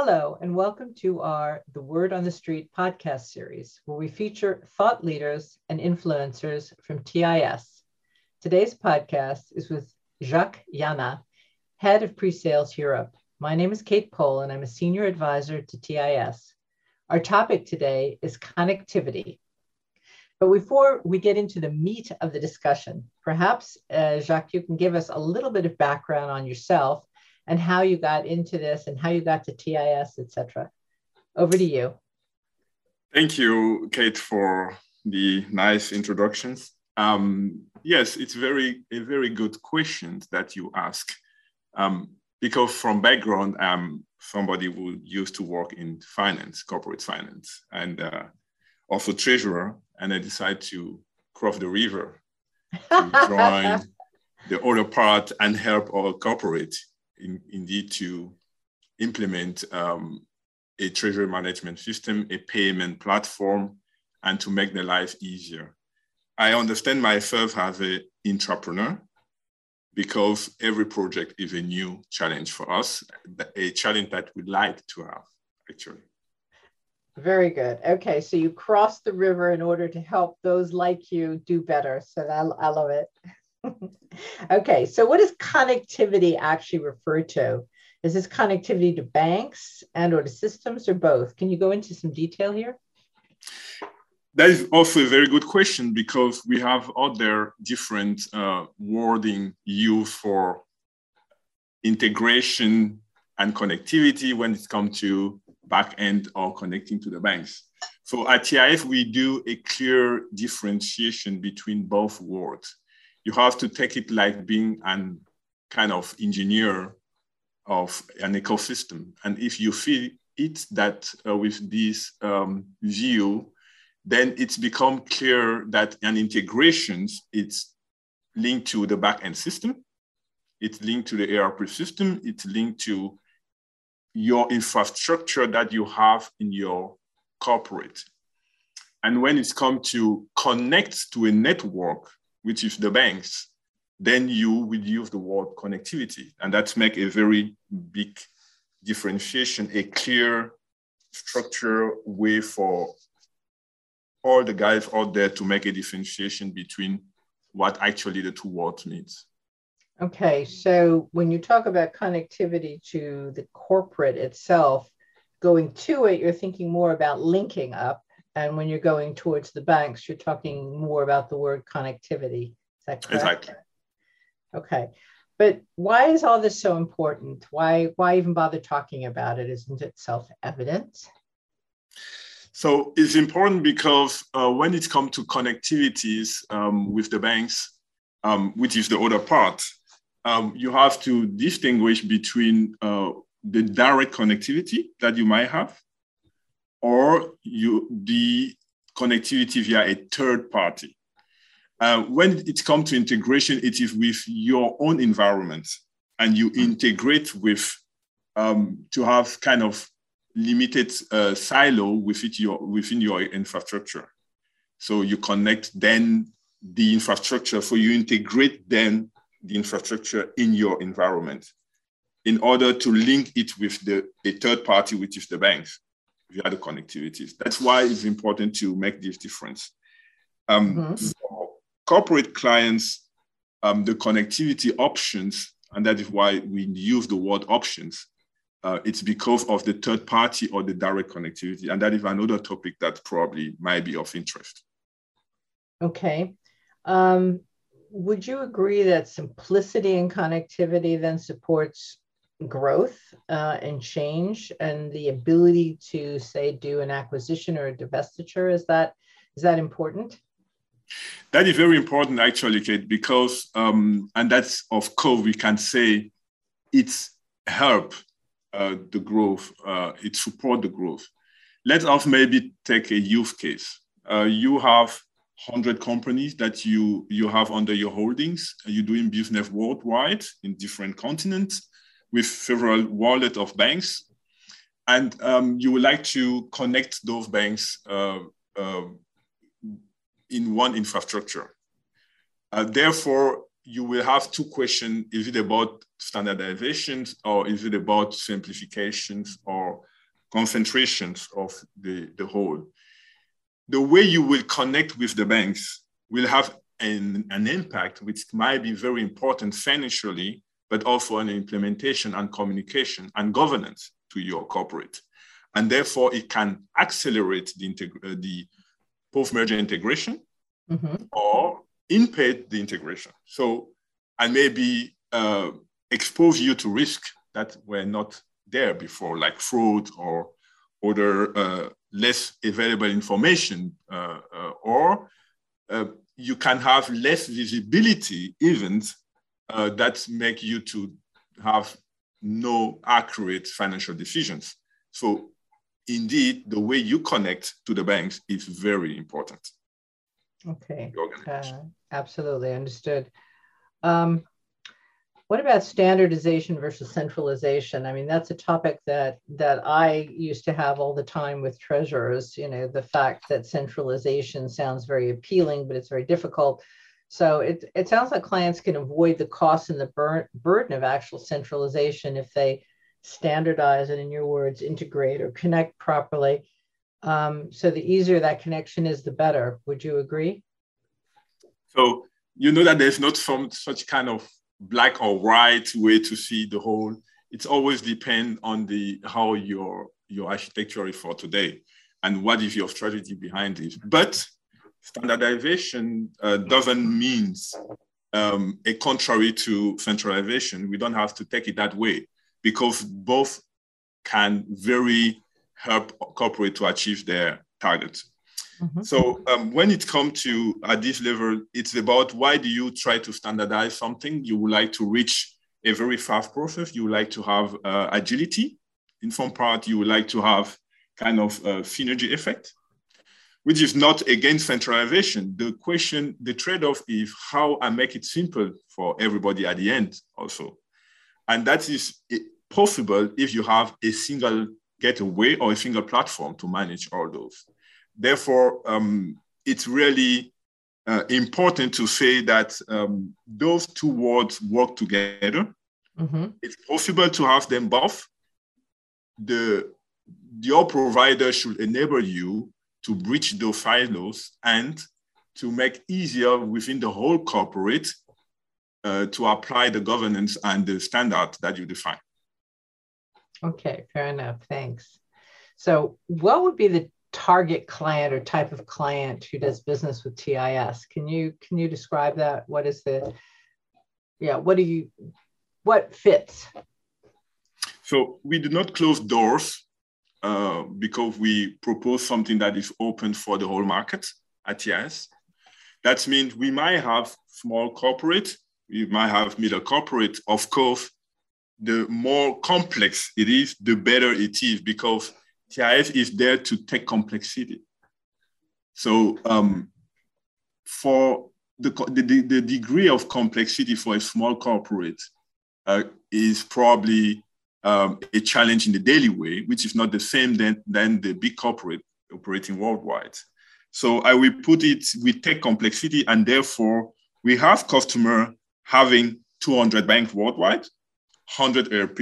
Hello, and welcome to our The Word on the Street podcast series, where we feature thought leaders and influencers from TIS. Today's podcast is with Jacques Yana, head of pre-sales Europe. My name is Kate Pohl, and I'm a senior advisor to TIS. Our topic today is connectivity. But before we get into the meat of the discussion, perhaps, uh, Jacques, you can give us a little bit of background on yourself and how you got into this and how you got to TIS, etc. Over to you. Thank you, Kate, for the nice introductions. Um, yes, it's very a very good question that you ask, um, because from background, I'm somebody who used to work in finance, corporate finance, and uh, also treasurer, and I decided to cross the river to join the other part and help our corporate in, indeed to implement um, a treasury management system, a payment platform, and to make their life easier. I understand myself as an entrepreneur because every project is a new challenge for us, a challenge that we'd like to have, actually. Very good. Okay, so you crossed the river in order to help those like you do better. So I love it. Okay, so what does connectivity actually refer to? Is this connectivity to banks and or to systems or both? Can you go into some detail here? That is also a very good question because we have other different uh, wording used for integration and connectivity when it comes to back end or connecting to the banks. So at TIS, we do a clear differentiation between both words you have to take it like being an kind of engineer of an ecosystem. And if you feel it that uh, with this um, view, then it's become clear that an integrations, it's linked to the backend system, it's linked to the ERP system, it's linked to your infrastructure that you have in your corporate. And when it's come to connect to a network, which is the banks, then you will use the word connectivity. And that's make a very big differentiation, a clear structure way for all the guys out there to make a differentiation between what actually the two words means. Okay, so when you talk about connectivity to the corporate itself, going to it, you're thinking more about linking up and when you're going towards the banks, you're talking more about the word connectivity. Is that correct? Exactly. Okay. But why is all this so important? Why, why even bother talking about it? Isn't it self evident? So it's important because uh, when it comes to connectivities um, with the banks, um, which is the other part, um, you have to distinguish between uh, the direct connectivity that you might have or you the connectivity via a third party. Uh, when it comes to integration, it is with your own environment, and you integrate with um, to have kind of limited uh, silo within your within your infrastructure. So you connect then the infrastructure. So you integrate then the infrastructure in your environment in order to link it with the a third party, which is the banks via the connectivities. That's why it's important to make this difference. Um, mm-hmm. For corporate clients, um, the connectivity options, and that is why we use the word options, uh, it's because of the third party or the direct connectivity. And that is another topic that probably might be of interest. Okay. Um, would you agree that simplicity and connectivity then supports growth uh, and change and the ability to say do an acquisition or a divestiture is that is that important? That is very important actually kate because um, and that's of course we can say it's help uh, the growth uh, it support the growth. Let us maybe take a use case. Uh, you have 100 companies that you you have under your holdings. You're doing business worldwide in different continents with several wallet of banks. And um, you would like to connect those banks uh, uh, in one infrastructure. Uh, therefore, you will have two questions. Is it about standardizations or is it about simplifications or concentrations of the, the whole? The way you will connect with the banks will have an, an impact which might be very important financially, but also on implementation and communication and governance to your corporate. And therefore, it can accelerate the, integ- uh, the post-merger integration mm-hmm. or impede the integration. So, and maybe uh, expose you to risk that were not there before, like fraud or other uh, less available information, uh, uh, or uh, you can have less visibility events uh, that make you to have no accurate financial decisions. So indeed, the way you connect to the banks is very important. Okay, uh, absolutely understood. Um, what about standardization versus centralization? I mean, that's a topic that that I used to have all the time with treasurers. You know, the fact that centralization sounds very appealing, but it's very difficult. So it, it sounds like clients can avoid the cost and the bur- burden of actual centralization if they standardize and, in your words, integrate or connect properly. Um, so the easier that connection is, the better. Would you agree? So you know that there's not some such kind of black or white way to see the whole. It's always depend on the how your your architecture is for today and what is your strategy behind it. But standardization uh, doesn't mean um, a contrary to centralization. We don't have to take it that way because both can very help corporate to achieve their targets. Mm-hmm. So um, when it comes to at this level, it's about why do you try to standardize something? You would like to reach a very fast process. You would like to have uh, agility. In some part, you would like to have kind of a synergy effect, which is not against centralization. The question, the trade-off is how I make it simple for everybody at the end also. And that is possible if you have a single gateway or a single platform to manage all those. Therefore, um, it's really uh, important to say that um, those two words work together. Mm-hmm. It's possible to have them both. The your provider should enable you to bridge those silos and to make easier within the whole corporate uh, to apply the governance and the standard that you define. Okay, fair enough. Thanks. So, what would be the target client or type of client who does business with TIS. Can you can you describe that? What is the yeah, what do you what fits? So we do not close doors uh, because we propose something that is open for the whole market at TIS. That means we might have small corporate, we might have middle corporate. Of course, the more complex it is, the better it is because TIS is there to take complexity. So um, for the, the, the, degree of complexity for a small corporate uh, is probably um, a challenge in the daily way, which is not the same than, than the big corporate operating worldwide. So I will put it, we take complexity and therefore we have customer having 200 banks worldwide, 100 ERP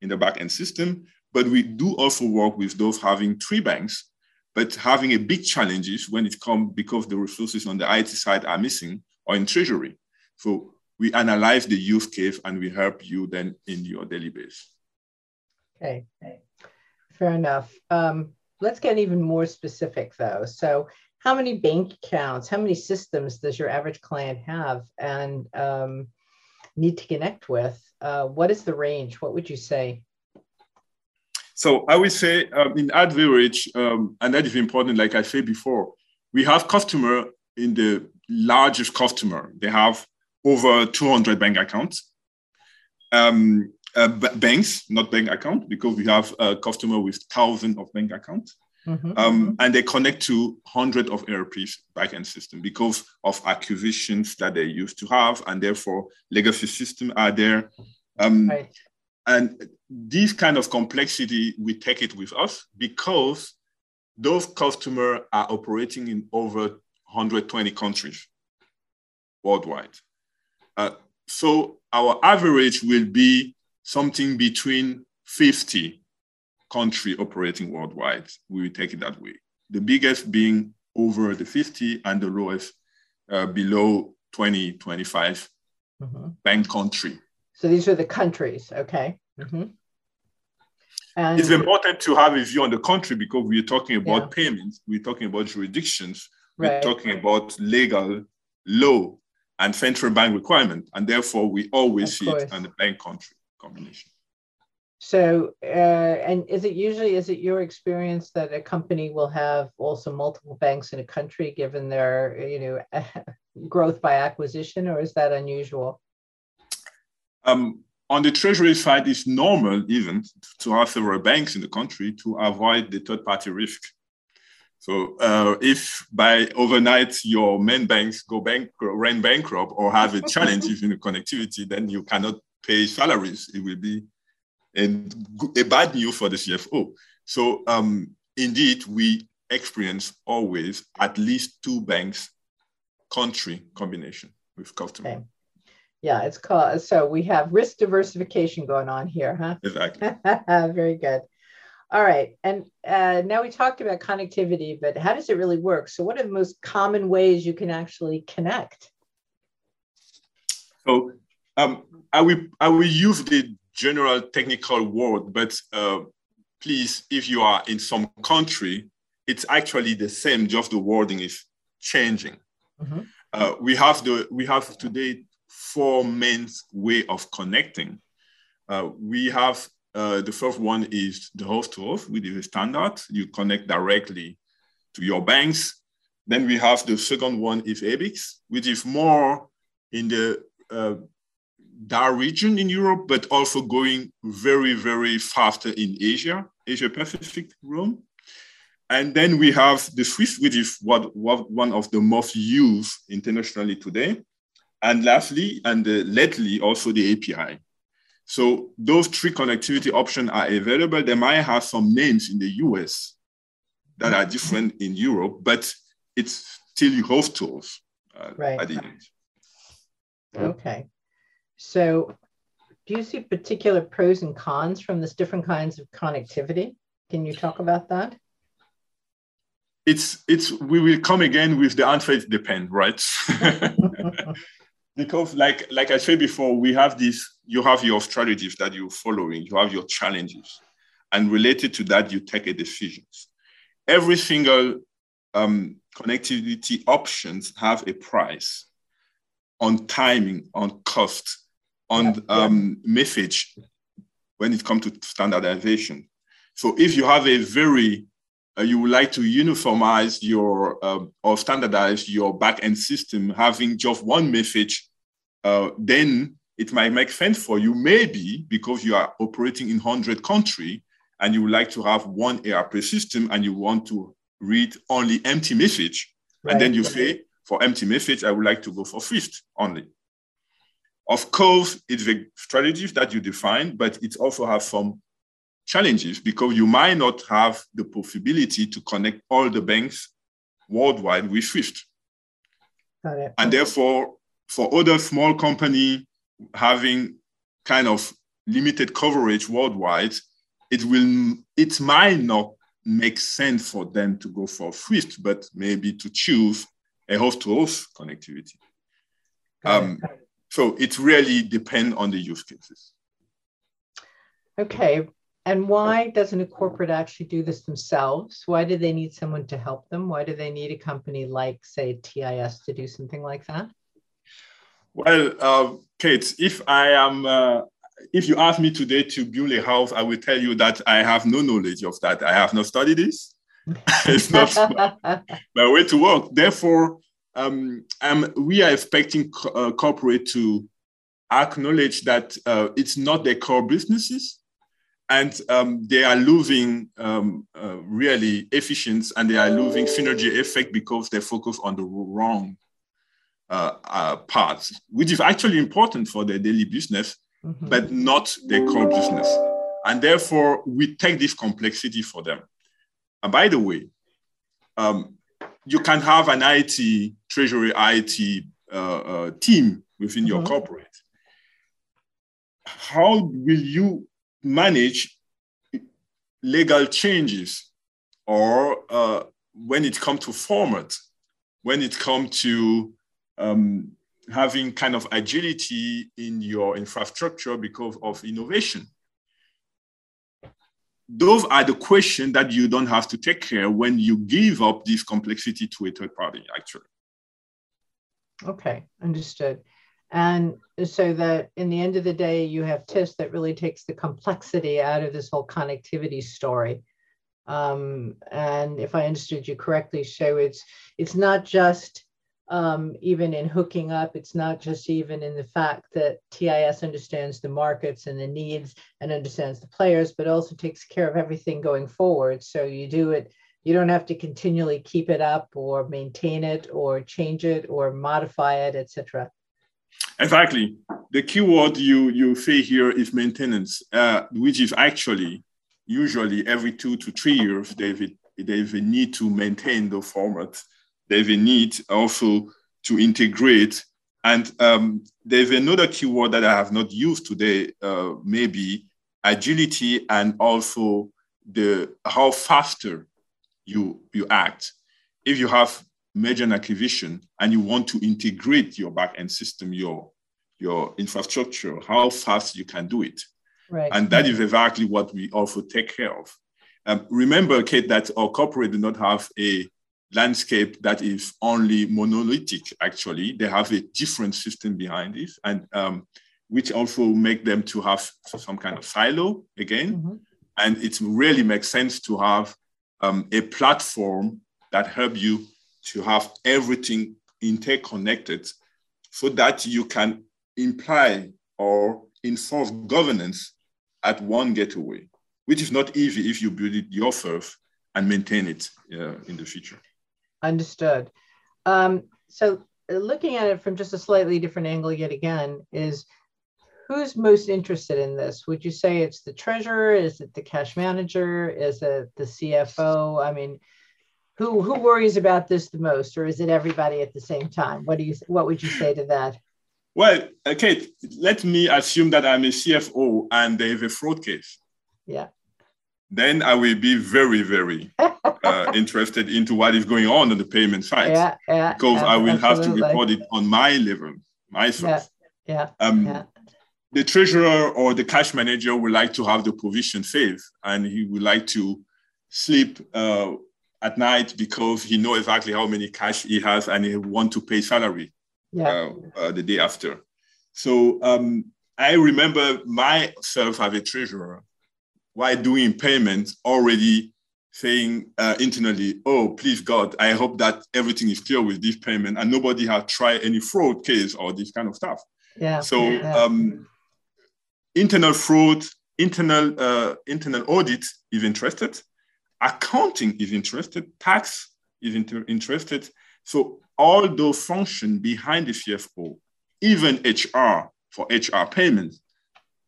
in the backend system, but we do also work with those having three banks, but having a big challenges when it comes because the resources on the IT side are missing or in treasury. So we analyze the use case and we help you then in your daily base. Okay, fair enough. Um, let's get even more specific though. So how many bank accounts, how many systems does your average client have and um, need to connect with? Uh, what is the range? What would you say? So I would say um, in average, um, and that is important, like I said before, we have customer in the largest customer. They have over 200 bank accounts. Um, uh, banks, not bank account, because we have a customer with thousands of bank accounts. Mm-hmm. Um, and they connect to hundreds of ERPs backend system because of acquisitions that they used to have, and therefore legacy systems are there. Um, right. And this kind of complexity, we take it with us because those customers are operating in over 120 countries worldwide. Uh, so our average will be something between 50 country operating worldwide. We will take it that way. The biggest being over the 50 and the lowest uh, below 20, 25 mm-hmm. bank country. So these are the countries, okay. Mm-hmm. And it's important to have a view on the country because we're talking about yeah. payments, we're talking about jurisdictions, we're talking about legal law and central bank requirement, and therefore we always of see course. it on the bank country combination. So, uh, and is it usually is it your experience that a company will have also multiple banks in a country, given their you know growth by acquisition, or is that unusual? Um, on the treasury side, it's normal even to have several banks in the country to avoid the third party risk. So uh, if by overnight your main banks go bank run bankrupt or have a challenge in the connectivity, then you cannot pay salaries. It will be and a bad news for the CFO. So um, indeed, we experience always at least two banks country combination with customer. Okay. Yeah, it's called so we have risk diversification going on here, huh? Exactly. Very good. All right, and uh, now we talked about connectivity, but how does it really work? So, what are the most common ways you can actually connect? So, um, I will I will use the general technical word, but uh, please, if you are in some country, it's actually the same, just the wording is changing. Mm-hmm. Uh, we have the we have today four main way of connecting. Uh, we have uh, the first one is the host to host, which is a standard. You connect directly to your banks. Then we have the second one is EBICS, which is more in the uh, DACH region in Europe, but also going very, very faster in Asia, Asia Pacific realm. And then we have the Swift, which is what, what one of the most used internationally today. And lastly, and uh, lately, also the API. So those three connectivity options are available. They might have some names in the US that are different in Europe, but it's still host tools uh, right. at the end. Okay. So, do you see particular pros and cons from this different kinds of connectivity? Can you talk about that? It's it's we will come again with the answer. It depends, right? because like like I said before, we have this. You have your strategies that you're following. You have your challenges, and related to that, you take a decisions. Every single um, connectivity options have a price on timing, on cost, on um, message when it comes to standardization. So if you have a very, uh, you would like to uniformize your uh, or standardize your backend system, having just one message, uh, then it might make sense for you, maybe because you are operating in 100 country and you would like to have one ERP system and you want to read only MT message. Right. And then you say, for MT message, I would like to go for Swift only. Of course, it's the strategies that you define, but it also has some challenges because you might not have the possibility to connect all the banks worldwide with Swift. And therefore, for other small company having kind of limited coverage worldwide, it will it might not make sense for them to go for Swift, but maybe to choose a host-to-host connectivity. Um, so it really depends on the use cases. Okay. And why doesn't a corporate actually do this themselves? Why do they need someone to help them? Why do they need a company like, say, TIS to do something like that? Well, uh, Kate, if I am, uh, if you ask me today to build a house, I will tell you that I have no knowledge of that. I have not studied this. it's not my, my way to work. Therefore, um, um, we are expecting co- uh, corporate to acknowledge that uh, it's not their core businesses and um, they are losing um, uh, really efficiency and they are losing synergy effect because they focus on the wrong uh, uh, parts, which is actually important for their daily business, mm-hmm. but not their core business. And therefore, we take this complexity for them. And by the way, um, you can have an IT, treasury IT uh, uh, team within your corporate. how will you manage legal changes or uh, when it comes to format, when it comes to um, having kind of agility in your infrastructure because of innovation? Those are the questions that you don't have to take care when you give up this complexity to a third party, actually. Okay, understood. And so that in the end of the day, you have TIS that really takes the complexity out of this whole connectivity story. Um, and if I understood you correctly, so it's it's not just um, even in hooking up, it's not just even in the fact that TIS understands the markets and the needs and understands the players, but also takes care of everything going forward. So you do it you don't have to continually keep it up or maintain it or change it or modify it, etc. Exactly. The keyword you you say here is maintenance, uh, which is actually usually every two to three years there's a, a need to maintain the format. There's a need also to integrate. And um, there's another keyword that I have not used today, uh, maybe agility and also the how faster you you act. If you have merger and acquisition and you want to integrate your backend system, your your infrastructure, how fast you can do it. Right. And that is exactly what we also take care of. Um, remember, Kate, that our corporate do not have a landscape that is only monolithic, actually. They have a different system behind it, and um, which also make them to have some kind of silo again. Mm-hmm. And it really makes sense to have um, a platform that help you to have everything interconnected so that you can imply or enforce governance at one gateway, which is not easy if you build it yourself and maintain it uh, in the future. Understood. Um, so looking at it from just a slightly different angle yet again is who's most interested in this? Would you say it's the treasurer? Is it the cash manager? Is it the CFO? I mean, who who worries about this the most, or is it everybody at the same time? What do you what would you say to that? Well, okay, let me assume that I'm a CFO and there is a fraud case. Yeah. Then I will be very, very uh, interested into what is going on on the payment side. Yeah, yeah. Because yeah, I will absolutely. have to report it on my level, myself. Yeah, yeah. Um, yeah the treasurer or the cash manager would like to have the provision saved and he would like to sleep uh, at night because he know exactly how many cash he has and he want to pay salary yeah. uh, uh, the day after. So um, I remember myself as a treasurer while doing payments already saying uh, internally, oh, please God, I hope that everything is clear with this payment and nobody has tried any fraud case or this kind of stuff. Yeah. So yeah. Um, internal fraud, internal uh, internal audit is interested, accounting is interested, tax is inter- interested. So all those functions behind the CFO, even HR for HR payments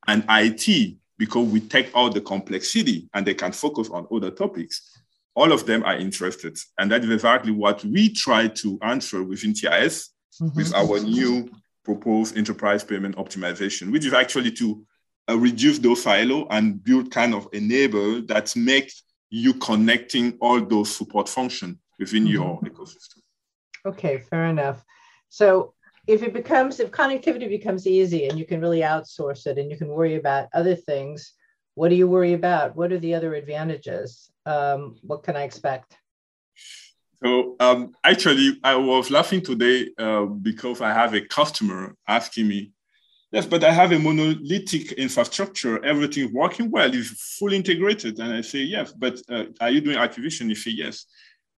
and IT, because we take out the complexity and they can focus on other topics. All of them are interested. And that is exactly what we try to answer within TIS mm-hmm. with our new proposed enterprise payment optimization, which is actually to uh, reduce those silo and build kind of enable that makes you connecting all those support functions within mm-hmm. your ecosystem. Okay, fair enough. So if it becomes if connectivity becomes easy and you can really outsource it and you can worry about other things, what do you worry about? What are the other advantages? Um, what can I expect? So um, actually, I was laughing today uh, because I have a customer asking me, Yes, but I have a monolithic infrastructure. Everything working well is fully integrated. And I say, yes, but uh, are you doing activation? You say, yes.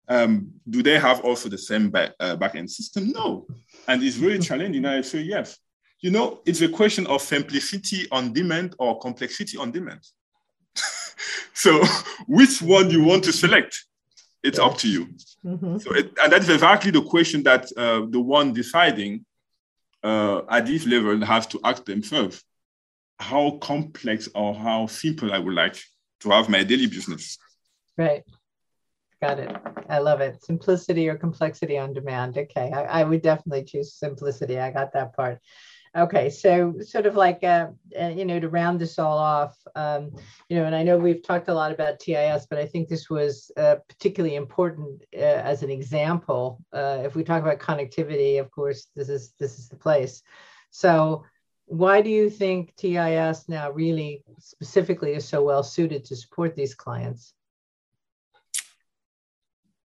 Um, do they have also the same back, uh, backend system? No. And it's very challenging. I say, yes. You know, it's a question of simplicity on demand or complexity on demand. so which one you want to select? It's up to you. Mm-hmm. So it, and that's exactly the question that uh, the one deciding uh, at this level have to ask themselves how complex or how simple I would like to have my daily business. Right. Got it. I love it. Simplicity or complexity on demand. Okay. I, I would definitely choose simplicity. I got that part. Okay, so sort of like, uh, uh, you know, to round this all off, um, you know, and I know we've talked a lot about TIS, but I think this was uh, particularly important uh, as an example. Uh, if we talk about connectivity, of course, this is this is the place. So, why do you think TIS now really specifically is so well suited to support these clients?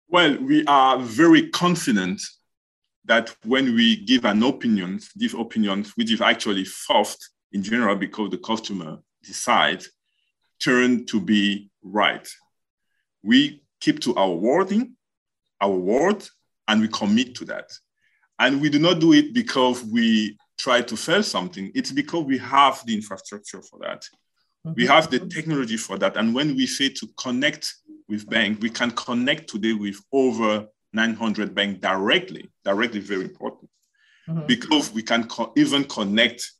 Well, we are very confident that when we give an opinion, these opinions, which is actually first in general because the customer decides, turn to be right. We keep to our wording, our word, and we commit to that. And we do not do it because we try to sell something. It's because we have the infrastructure for that. We have the technology for that. And when we say to connect with bank, we can connect today with over 900 bank directly. Directly, very important mm-hmm. because we can co- even connect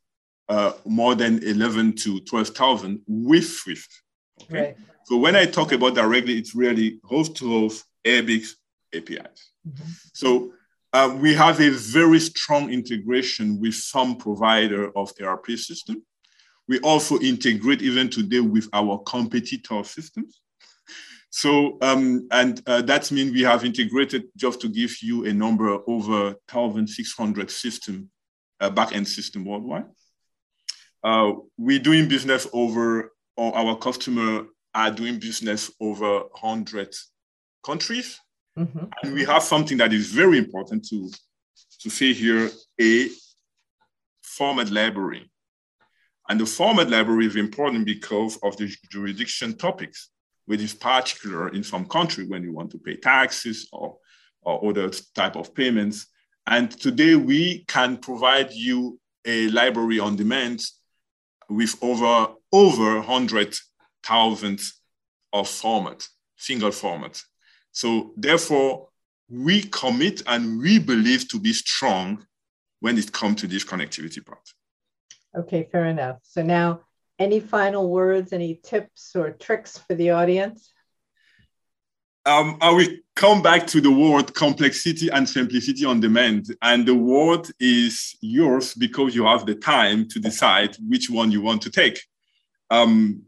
uh, more than 11 to 12,000 with Swift. Okay. Right. So when I talk about directly, it's really host to host EBICS APIs. Mm-hmm. So uh, we have a very strong integration with some provider of ERP system. We also integrate even today with our competitor systems. So, um, and uh, that means we have integrated, just to give you a number, over 1,600 system, uh, back-end system worldwide. Uh, we're doing business over, or our customer are doing business over 100 countries. Mm-hmm. And we have something that is very important to, to say here, a format library. And the format library is important because of the jurisdiction topics which is particular in some country when you want to pay taxes or, or other type of payments. And today we can provide you a library on demand with over over 100,000 of format, single format. So therefore, we commit and we believe to be strong when it comes to this connectivity part. Okay, fair enough. So now any final words, any tips or tricks for the audience? Um, I will come back to the word complexity and simplicity on demand. And the word is yours because you have the time to decide which one you want to take. Um,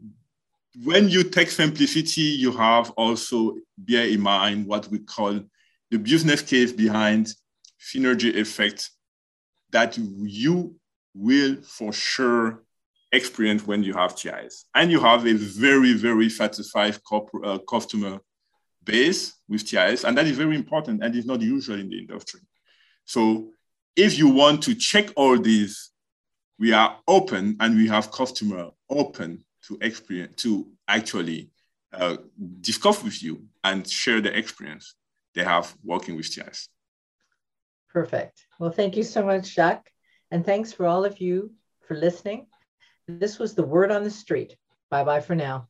when you take simplicity, you have also bear in mind what we call the business case behind synergy effect that you will for sure experience when you have TIS. And you have a very, very satisfied uh, customer base with TIS. And that is very important and is not usual in the industry. So if you want to check all these, we are open and we have customer open to experience, to actually uh, discuss with you and share the experience they have working with TIS. Perfect. Well, thank you so much, Jacques. And thanks for all of you for listening. This was the word on the street. Bye bye for now.